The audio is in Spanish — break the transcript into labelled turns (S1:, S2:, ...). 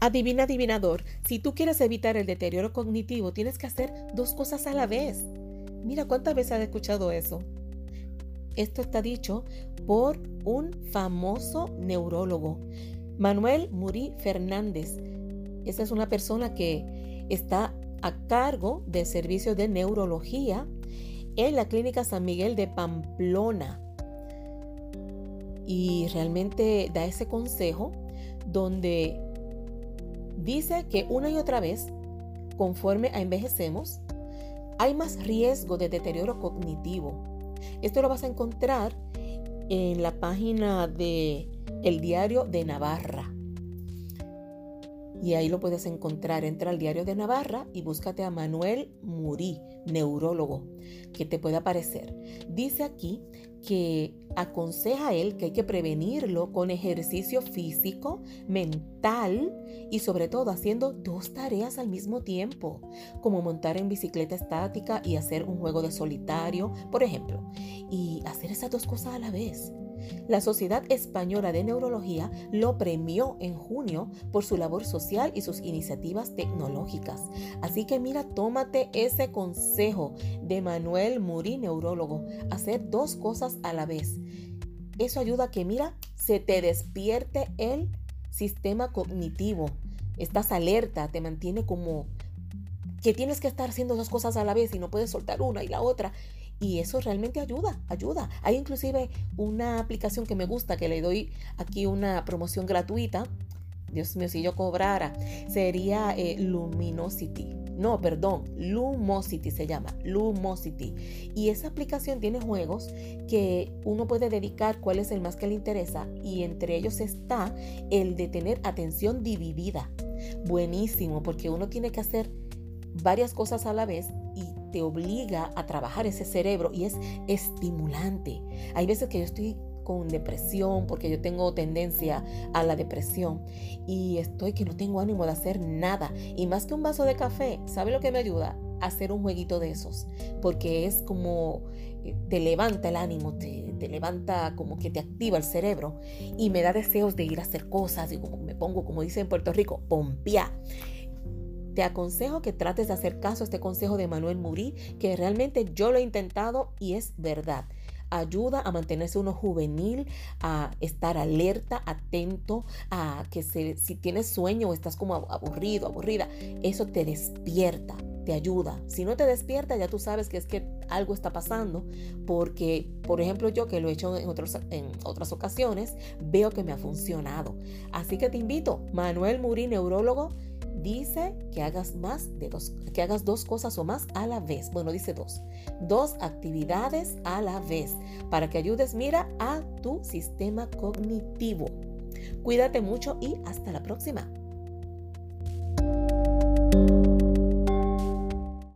S1: Adivina, adivinador, si tú quieres evitar el deterioro cognitivo, tienes que hacer dos cosas a la vez. Mira cuántas veces has escuchado eso. Esto está dicho por un famoso neurólogo, Manuel Murí Fernández. Esa es una persona que está a cargo del servicio de neurología en la Clínica San Miguel de Pamplona. Y realmente da ese consejo donde dice que una y otra vez, conforme a envejecemos, hay más riesgo de deterioro cognitivo. Esto lo vas a encontrar en la página de El Diario de Navarra. Y ahí lo puedes encontrar. Entra al Diario de Navarra y búscate a Manuel Murí, neurólogo, que te puede aparecer. Dice aquí que aconseja a él que hay que prevenirlo con ejercicio físico, mental y sobre todo haciendo dos tareas al mismo tiempo, como montar en bicicleta estática y hacer un juego de solitario, por ejemplo, y hacer esas dos cosas a la vez. La Sociedad Española de Neurología lo premió en junio por su labor social y sus iniciativas tecnológicas. Así que mira, tómate ese consejo de Manuel Muri, neurólogo, hacer dos cosas a la vez. Eso ayuda a que, mira, se te despierte el sistema cognitivo. Estás alerta, te mantiene como que tienes que estar haciendo dos cosas a la vez y no puedes soltar una y la otra. Y eso realmente ayuda, ayuda. Hay inclusive una aplicación que me gusta, que le doy aquí una promoción gratuita. Dios mío, si yo cobrara, sería eh, Luminosity. No, perdón, Lumosity se llama, Lumosity. Y esa aplicación tiene juegos que uno puede dedicar cuál es el más que le interesa y entre ellos está el de tener atención dividida. Buenísimo, porque uno tiene que hacer varias cosas a la vez te obliga a trabajar ese cerebro y es estimulante. Hay veces que yo estoy con depresión porque yo tengo tendencia a la depresión y estoy que no tengo ánimo de hacer nada y más que un vaso de café, ¿sabe lo que me ayuda? hacer un jueguito de esos, porque es como eh, te levanta el ánimo, te, te, levanta como que te activa el cerebro y me da deseos de ir a hacer cosas y como me pongo, como dice en Puerto Rico, pompia. Te aconsejo que trates de hacer caso a este consejo de Manuel Murí, que realmente yo lo he intentado y es verdad ayuda a mantenerse uno juvenil, a estar alerta, atento, a que si tienes sueño o estás como aburrido, aburrida, eso te despierta, te ayuda. Si no te despierta, ya tú sabes que es que algo está pasando, porque, por ejemplo, yo que lo he hecho en, otros, en otras ocasiones, veo que me ha funcionado. Así que te invito, Manuel Murí, neurólogo, dice que hagas más de dos, que hagas dos cosas o más a la vez. Bueno, dice dos. Dos actividades a la vez para que ayudes, mira, a tu sistema cognitivo. Cuídate mucho y hasta la próxima.